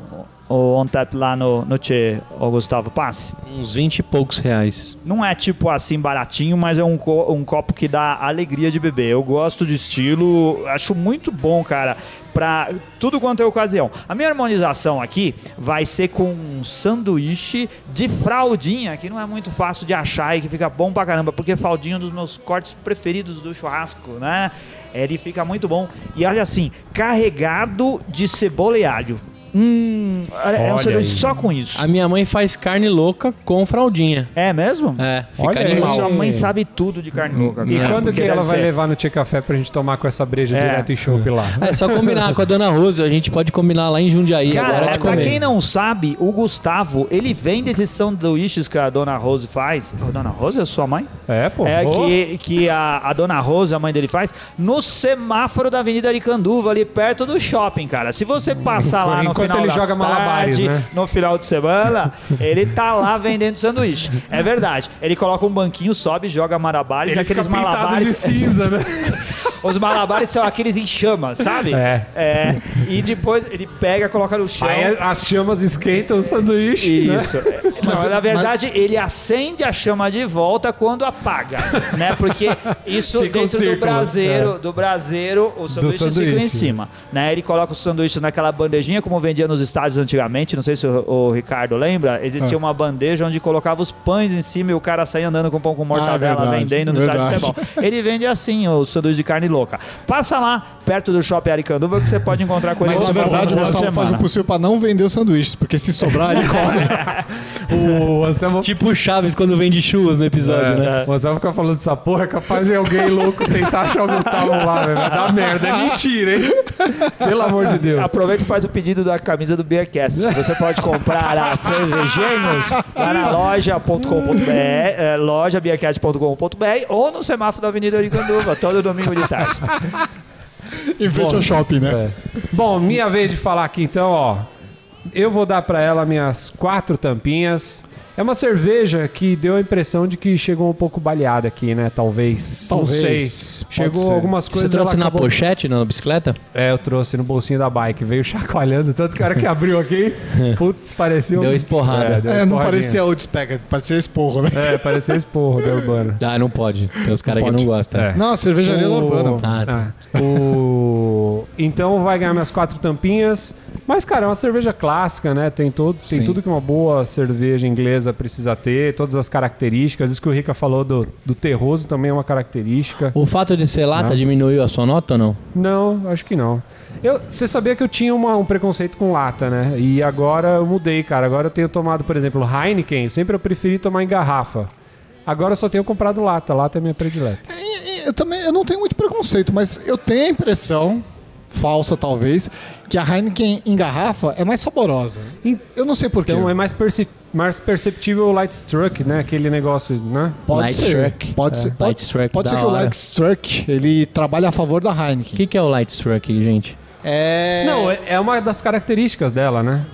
o on tap lá no, no Tchê, ô Gustavo Passe? Uns 20 e poucos reais. Não é tipo assim baratinho, mas é um, co- um copo que dá alegria de beber. Eu gosto de estilo, acho muito bom, cara, pra tudo quanto é ocasião. A minha harmonização aqui vai ser com um sanduíche de fraldinha, que não é muito fácil de achar e que fica bom pra caramba, porque fraldinha é um dos meus cortes preferidos do churrasco, né? Ele fica muito bom. E olha assim, carregado de cebola e alho. Hum, é um Olha sanduíche aí. só com isso. A minha mãe faz carne louca com fraldinha. É mesmo? É, fica Olha aí. animal. Sua mãe sabe tudo de carne louca. E cara, quando porque que ela deve vai ser- levar no Tia Café pra gente tomar com essa breja É. direto em chopp lá? É só combinar com a Dona Rosa. A gente pode combinar lá em Jundiaí Cara, agora é, de pra comer. quem não sabe, o Gustavo, ele vende esses sanduíches que a Dona Rose faz. A Dona Rose é sua mãe? É, pô. É, Ô, que, que a, a Dona Rose, a mãe dele, faz no semáforo da Avenida Aricanduva, ali perto do shopping, cara. Se você passar lá no Enquanto ele joga malabares, né? no final de semana, ele tá lá vendendo sanduíche. É verdade. Ele coloca um banquinho, sobe, joga malabares, Ele aqueles malabares... de cinza, né? Os malabares são aqueles em chamas, sabe? É. E depois ele pega, coloca no chão. Aí as chamas esquentam o sanduíche, né? Isso. Não, Mas- na verdade, ele acende a chama de volta quando apaga, né? Porque isso Fica um dentro do círculo, braseiro, é. do braseiro, o sanduíche, fica sanduíche. em cima, né? Ele coloca o sanduíche naquela bandejinha como vendia nos estádios antigamente, não sei se o, o Ricardo lembra, existia Ah. uma bandeja onde colocava os pães em cima e o cara saía andando com pão com mortadela Ah, verdade, vendendo no estádio de verdade. futebol. Ele vende assim, o sanduíche de carne louca. Passa lá, perto do Shopping Aricanduva, que você pode encontrar com ele Mas na verdade o Gustavo faz o possível pra não vender os sanduíches, porque se sobrar ele come. O Anselmo... Tipo o Chaves quando vende churros no episódio, É, né? O Anselmo fica falando dessa porra, é capaz de alguém louco tentar achar o Gustavo lá, velho. Vai dar merda. É mentira, hein? Pelo amor de Deus. Aproveita e faz o pedido da camisa do Beercast. Você pode comprar a cervejinhos lá na loja.com.br, é, lojabeercast.com.br ou no semáforo da Avenida Aricanduva, todo domingo de tarde. Em frente ao shopping, né? É. Bom, minha vez de falar aqui então, ó. Eu vou dar pra ela minhas quatro tampinhas. É uma cerveja que deu a impressão de que chegou um pouco baleada aqui, né? Talvez. Talvez. Não sei. Pode Chegou ser. algumas Você coisas. trouxe ela na acabou- pochete, na bicicleta? É, eu trouxe no bolsinho da bike. Veio chacoalhando. Tanto cara que abriu aqui. Putz, parecia um... Deu esporrada. deu É, não parecia old spec, parecia esporro, né? É, parecia esporro da Urbana. Ah, não pode. Tem os caras que não gostam. É. Não, a cervejaria da O- Urbana. Ah, tá. Ah, o... Então vai ganhar minhas quatro tampinhas. Mas, cara, é uma cerveja clássica, né? Tem, todo, tem Sim. tudo que uma boa cerveja inglesa precisa ter, todas as características. Isso que o Rica falou do, do terroso também é uma característica. O fato de ser lata Não. diminuiu a sua nota ou não? Não, acho que não. Eu, você sabia que eu tinha uma- um preconceito com lata, né? E agora eu mudei, cara. Agora eu tenho tomado, por exemplo, Heineken. Sempre eu preferi tomar em garrafa. Agora eu só tenho comprado lata. Lata é minha predileta. E- e Eu também eu não tenho muito preconceito, mas eu tenho a impressão, falsa talvez, que a Heineken em garrafa é mais saborosa. Eu não sei porquê. Então é mais, perce- mais perceptível o Light Struck, né? Aquele negócio, né? Pode Light ser. Struck. Pode É. ser. Pode, Light Struck, pode ser que o hora. Light Struck ele trabalhe a favor da O Heineken. que, que é o Light Struck, gente? É. Não, é- é uma das características dela, né?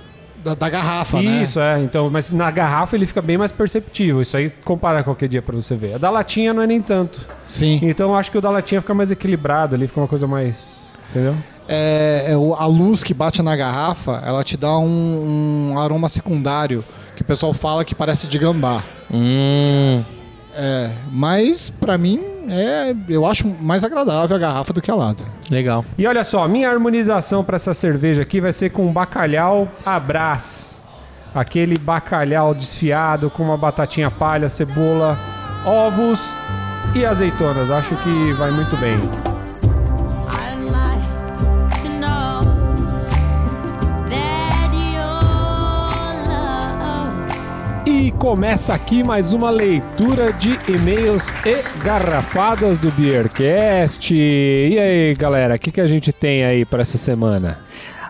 da, da garrafa, né? Isso, é. Então, mas na garrafa ele fica bem mais perceptível. Isso aí compara qualquer dia pra você ver. A da latinha não é nem tanto. Sim. Então eu acho que o da latinha fica mais equilibrado ali, fica uma coisa mais. Entendeu? É, é o- a luz que bate na garrafa, ela te dá um, um aroma secundário que o pessoal fala que parece de gambá. Hum. É, mas pra mim é, eu acho mais agradável a garrafa do que a lata. Legal. E olha só, minha harmonização pra essa cerveja aqui vai ser com bacalhau Abraz. Aquele bacalhau desfiado com uma batatinha palha, cebola, ovos e azeitonas. Acho que vai muito bem. E começa aqui mais uma leitura de e-mails e garrafadas do Beercast. E aí, galera, o que, que a gente tem aí pra essa semana?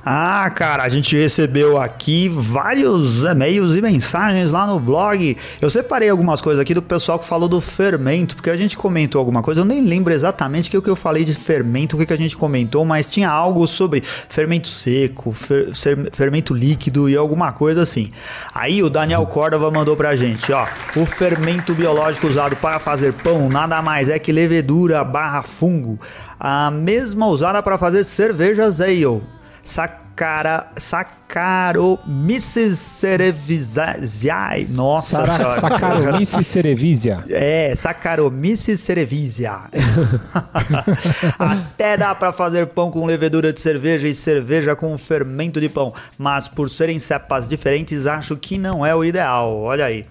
Ah, cara, a gente recebeu aqui vários e-mails e mensagens lá no blog. Eu separei algumas coisas aqui do pessoal que falou do fermento, porque a gente comentou alguma coisa. Eu nem lembro exatamente o que, eu falei de fermento, o que, a gente comentou, mas tinha algo sobre fermento seco, fer- fer- fermento líquido e alguma coisa assim. Aí o Daniel Córdova mandou pra gente, ó. O fermento biológico usado para fazer pão nada mais é que levedura barra fungo. A mesma usada para fazer cervejas ale. Sacara, Saccharomyces cerevisiae. Nossa Sara- senhora. Saccharomyces cerevisia. É, Saccharomyces cerevisia. Até dá pra fazer pão com levedura de cerveja e cerveja com fermento de pão, mas por serem cepas diferentes, acho que não é o ideal. Olha aí.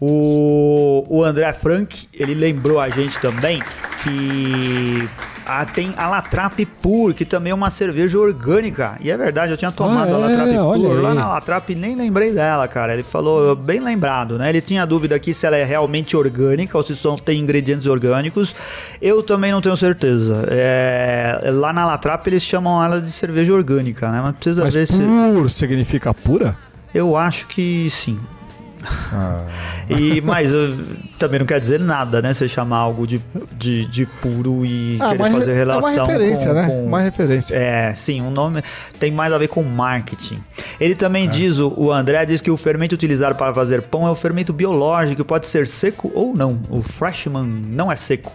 O, o André Frank, ele lembrou a gente também que ah, tem a Latrap Pur, que também é uma cerveja orgânica. E é verdade, eu tinha tomado Ah, a é? Latrap Olha Pur lá aí. na Latrap, nem lembrei dela, cara. Ele falou, bem lembrado, né? Ele tinha dúvida aqui se ela é realmente orgânica ou se só tem ingredientes orgânicos. Eu também não tenho certeza. É, lá na Latrap eles chamam ela de cerveja orgânica, né? Mas precisa Mas ver se. pur significa pura? Eu acho que sim. E, mas eu- também não quer dizer nada, né? Você chamar algo de, de, de puro e Ah, querer fazer re- é relação uma referência, com, né? com- Uma referência. É, sim, um nome tem mais a ver com marketing. Ele É. também diz, o, o André diz que o fermento utilizado para fazer pão é o fermento biológico, que pode ser seco ou não. O freshman não é seco.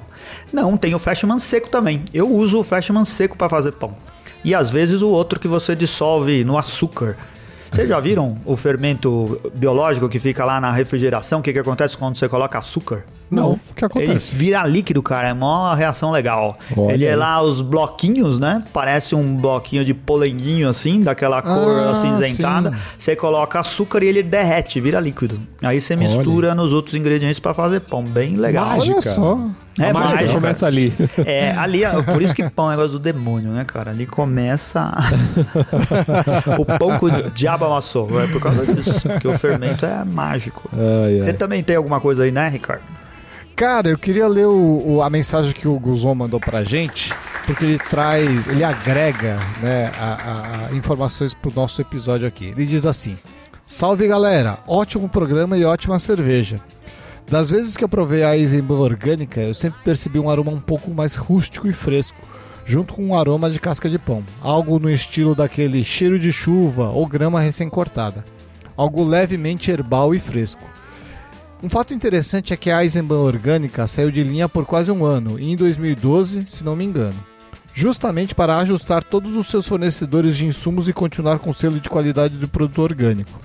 Não, tem o freshman seco também. Eu uso o freshman seco para fazer pão. E às vezes o outro que você dissolve no açúcar. Vocês já viram o fermento biológico que fica lá na refrigeração? O que, que acontece quando você coloca açúcar? Não, o que Ele acontece? vira líquido, cara. É uma reação legal. Olha ele é aí. lá os bloquinhos, né? Parece um bloquinho de polenguinho assim, daquela cor Ah, acinzentada. sim. Você coloca açúcar e ele derrete, vira líquido. Aí você mistura nos outros ingredientes pra fazer pão. Bem legal. Mágica. Olha só. É a mágica mágica. começa ali. É, ali, é- por isso que pão é um negócio do demônio, né, cara? Ali começa. o pão que o diabo amassou. É por causa disso. Porque o fermento é mágico. Ai, ai. Você também tem alguma coisa aí, né, Ricardo? Cara, eu queria ler o- o- a mensagem que o Guzon mandou pra gente, porque ele traz, ele agrega né, a- a- a informações pro nosso episódio aqui. Ele diz assim: Salve galera, ótimo programa e ótima cerveja. Das vezes que eu provei a Eisenbahn orgânica, eu sempre percebi um aroma um pouco mais rústico e fresco, junto com um aroma de casca de pão, algo no estilo daquele cheiro de chuva ou grama recém-cortada, algo levemente herbal e fresco. Um fato interessante é que a Eisenbahn orgânica saiu de linha por quase um ano, e em 2012, se não me engano. Justamente para ajustar todos os seus fornecedores de insumos e continuar com o selo de qualidade do produto orgânico.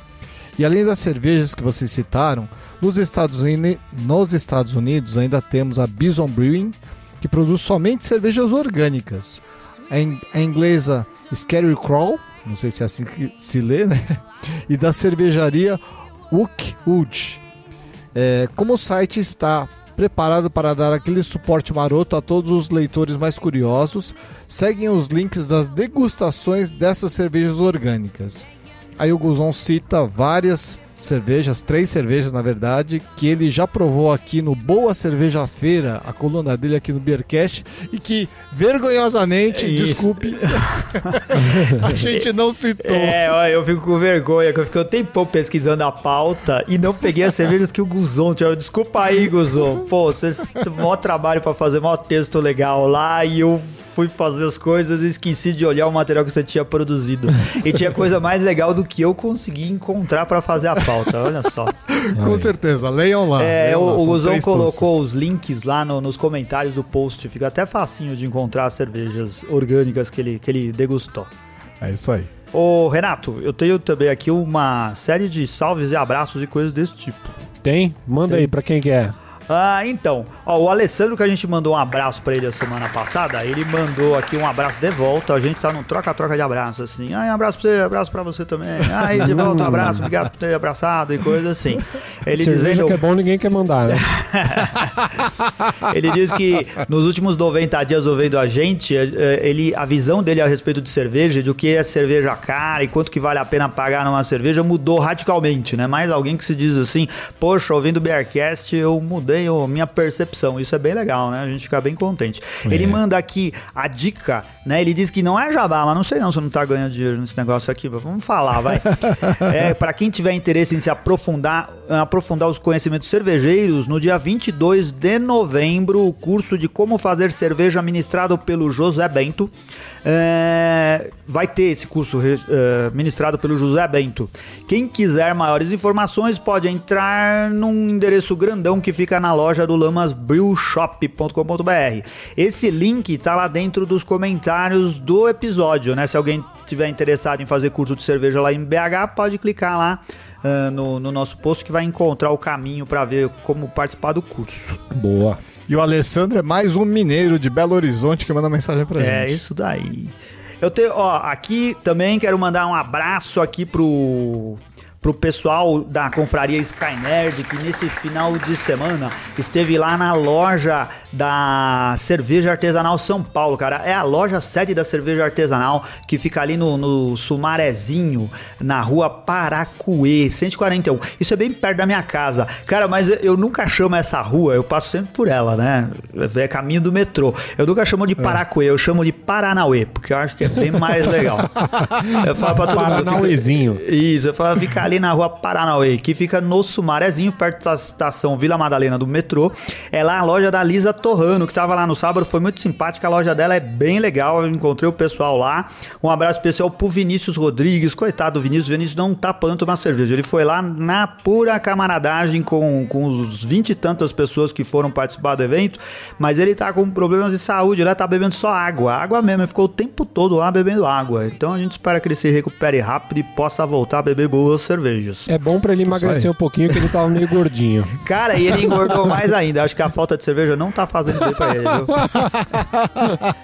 E além das cervejas que vocês citaram, nos Estados, Uni- nos Estados Unidos ainda temos a Bison Brewing, que produz somente cervejas orgânicas. A, in- a inglesa Scary Crawl, não sei se é assim que se lê, né? E da cervejaria Wood. É, como o site está preparado para dar aquele suporte maroto a todos os leitores mais curiosos, seguem os links das degustações dessas cervejas orgânicas. Aí o Guzon cita várias cervejas, três cervejas na verdade, que ele já provou aqui no Boa Cerveja Feira, a coluna dele aqui no Beercast, e que vergonhosamente, Isso. desculpe, a gente não citou. É, ó, eu fico com vergonha, que eu fiquei um tempão pesquisando a pauta e não peguei as cervejas que o Guzon tinha. Desculpa aí, Guzon. Pô, vocês maior trabalho pra fazer maior texto legal lá e eu fui fazer as coisas e esqueci de olhar o material que você tinha produzido. E tinha coisa mais legal do que eu consegui encontrar pra fazer a pauta, olha só. Com certeza, leiam lá. É, leiam o, o são Guzon três colocou posts. os links lá no- nos comentários do post. Fica até facinho de encontrar as cervejas orgânicas que ele, que ele degustou. É isso aí. Ô, Renato, eu tenho também aqui uma série de salves e abraços e coisas desse tipo. Tem? Manda aí pra quem quer. Ah, então, ó, o Alessandro que a gente mandou um abraço pra ele a semana passada, ele mandou aqui um abraço de volta. A gente tá num troca-troca de abraço, assim. Ai, abraço pra você, abraço pra você também. Ai, de volta um abraço, obrigado por ter abraçado e coisa assim. Ele Cerveja dizendo. que é bom, ninguém quer mandar, né? Ele diz que nos últimos 90 dias ouvindo a gente, eh, eh, ele, a visão dele a respeito de cerveja, do que é cerveja cara e quanto que vale a pena pagar numa cerveja mudou radicalmente, né? Mais alguém que se diz assim, poxa, ouvindo o Bearcast eu mudei a minha percepção. Isso é bem legal, né? A gente fica bem contente. Ele manda aqui a dica, né? Ele diz que não é jabá, mas não sei não se não tá ganhando dinheiro nesse negócio aqui. Vamos falar, vai. é, para quem tiver interesse em se aprofundar, aprofundar os conhecimentos cervejeiros, no dia 22 de novembro, o curso de como fazer cerveja ministrado pelo José Bento. É, vai ter esse curso é, ministrado pelo José Bento. Quem quiser maiores informações pode entrar num endereço grandão que fica na loja do lamasbrewshop.com.br. Esse link tá lá dentro dos comentários do episódio, né? Se alguém tiver interessado em fazer curso de cerveja lá em BH, pode clicar lá ah, no, no nosso post que vai encontrar o caminho para ver como participar do curso. Boa. E o Alessandro é mais um mineiro de Belo Horizonte que manda mensagem pra É gente. isso daí. Eu tenho, ó, aqui também quero mandar um abraço aqui pro pro pessoal da confraria Sky Nerd que nesse final de semana esteve lá na loja da Cerveja Artesanal São Paulo, cara. É a loja sede da Cerveja Artesanal que fica ali no, no Sumarezinho, na rua Paracuê, 141. Isso é bem perto da minha casa. Cara, mas eu- nunca chamo essa rua, eu passo sempre por ela, né? É caminho do metrô. Eu nunca chamo de Paracuê, eu chamo de Paranauê, porque eu acho que é bem mais legal. Eu falo pra todo mundo. fica- Paranauezinho. isso, eu falo, fica ali na rua Paranauê, que fica no Sumarezinho, perto da estação Vila Madalena do metrô. É lá a loja da Lisa Torrano, que tava lá no sábado, foi muito simpática. A loja dela é bem legal, eu encontrei o pessoal lá. Um abraço especial pro Vinícius Rodrigues, coitado do Vinícius. O Vinícius não tá pagando tomar cerveja. Ele foi lá na pura camaradagem com, com os 20 e tantas pessoas que foram participar do evento, mas ele tá com problemas de saúde, lá tá bebendo só água, água mesmo. Ele ficou o tempo todo lá bebendo água. Então a gente espera que ele se recupere rápido e possa voltar a beber boas cervejas. É bom pra ele emagrecer um pouquinho, que ele tava meio gordinho. Cara, e ele engordou mais ainda. Acho que a falta de cerveja não tá fazendo bem pra ele, viu?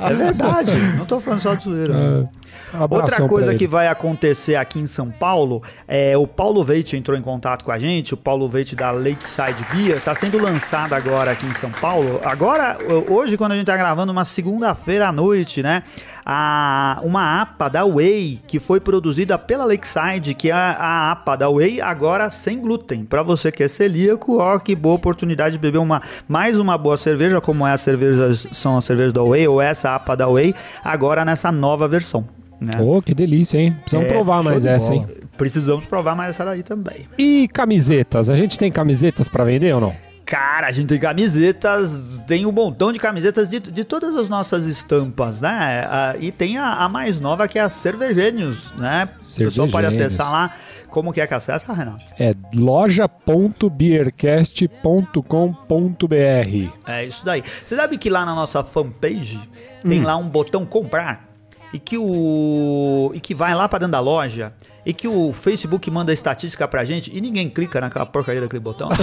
É verdade. Não tô falando só de zoeira. Um Outra coisa que vai acontecer aqui em São Paulo, é o Paulo Veit entrou em contato com a gente, o Paulo Veit da Lakeside Beer, tá sendo lançado agora aqui em São Paulo. Agora, hoje, quando a gente tá gravando, uma segunda-feira à noite, né? A, uma APA da Whey, que foi produzida pela Lakeside, que é a, a APA da Whey, agora sem glúten. Pra você que é celíaco, ó, que boa oportunidade de beber uma, mais uma boa cerveja, como é as cervejas, são as cervejas da Whey, ou essa APA da Whey, agora nessa nova versão. Né? Ô, que delícia, hein? Precisamos É, provar mais essa, hein? Precisamos provar mais essa daí também. E camisetas? A gente tem camisetas pra vender ou não? Cara, a gente tem camisetas, tem um montão de camisetas de, de todas as nossas estampas, né? E tem a, a mais nova que é a Cervegênios, né? O pessoal pode acessar lá. Como que é que acessa, Renato? É loja.beercast.com.br. É isso daí. Você sabe que lá na nossa fanpage tem lá um botão comprar e que o e que vai lá pra dentro da loja e que o Facebook manda estatística pra gente e ninguém clica naquela porcaria daquele botão.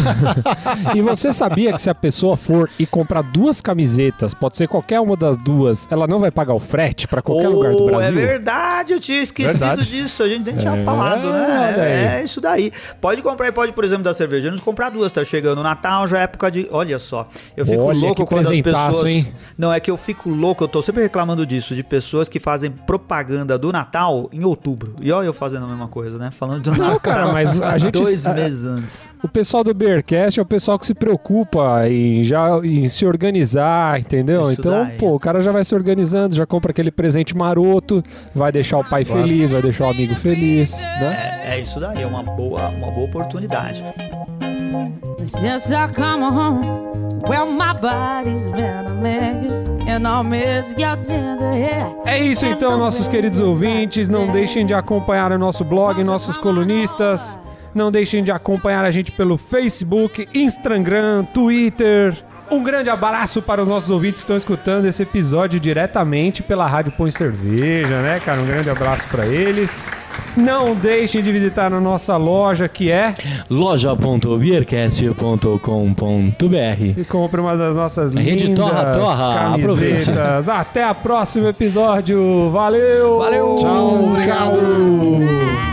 E você sabia que se a pessoa for e comprar duas camisetas, pode ser qualquer uma das duas, ela não vai pagar o frete pra qualquer lugar do Oh, Brasil? É verdade, eu tinha esquecido Verdade. disso. A gente nem tinha É, falado, né? aí. É, isso daí. Pode comprar e pode, por exemplo, da cerveja. Nos comprar duas, tá chegando o Natal, já é época de. Olha só. Eu fico Olha, louco que quando as presentaço, pessoas. hein? Não, é que eu fico louco, eu tô sempre reclamando disso, de pessoas que fazem propaganda do Natal em outubro. E olha eu fazendo mesma coisa, né? Falando do Natal. Não, cara, mas a gente- Dois a- meses antes. O pessoal do Beercast é o pessoal que se preocupa em já em se organizar, entendeu? Isso então, daí. pô, o cara já vai se organizando, já compra aquele presente maroto, vai deixar o pai feliz, vai deixar o amigo feliz, né? É, é isso daí, é uma boa, uma boa oportunidade. Since I come home, É isso então, nossos queridos ouvintes. Não deixem de acompanhar o nosso blog, nossos colunistas. Não deixem de acompanhar a gente pelo Facebook, Instagram, Twitter. Um grande abraço para os nossos ouvintes que estão escutando esse episódio diretamente pela Rádio Põe Cerveja, né, cara? Um grande abraço para eles. Não deixem de visitar a nossa loja que é loja.beercast.com.br e compre uma das nossas A rede lindas torra, torra, camisetas. Até o próximo episódio. Valeu! Valeu! Tchau, obrigado.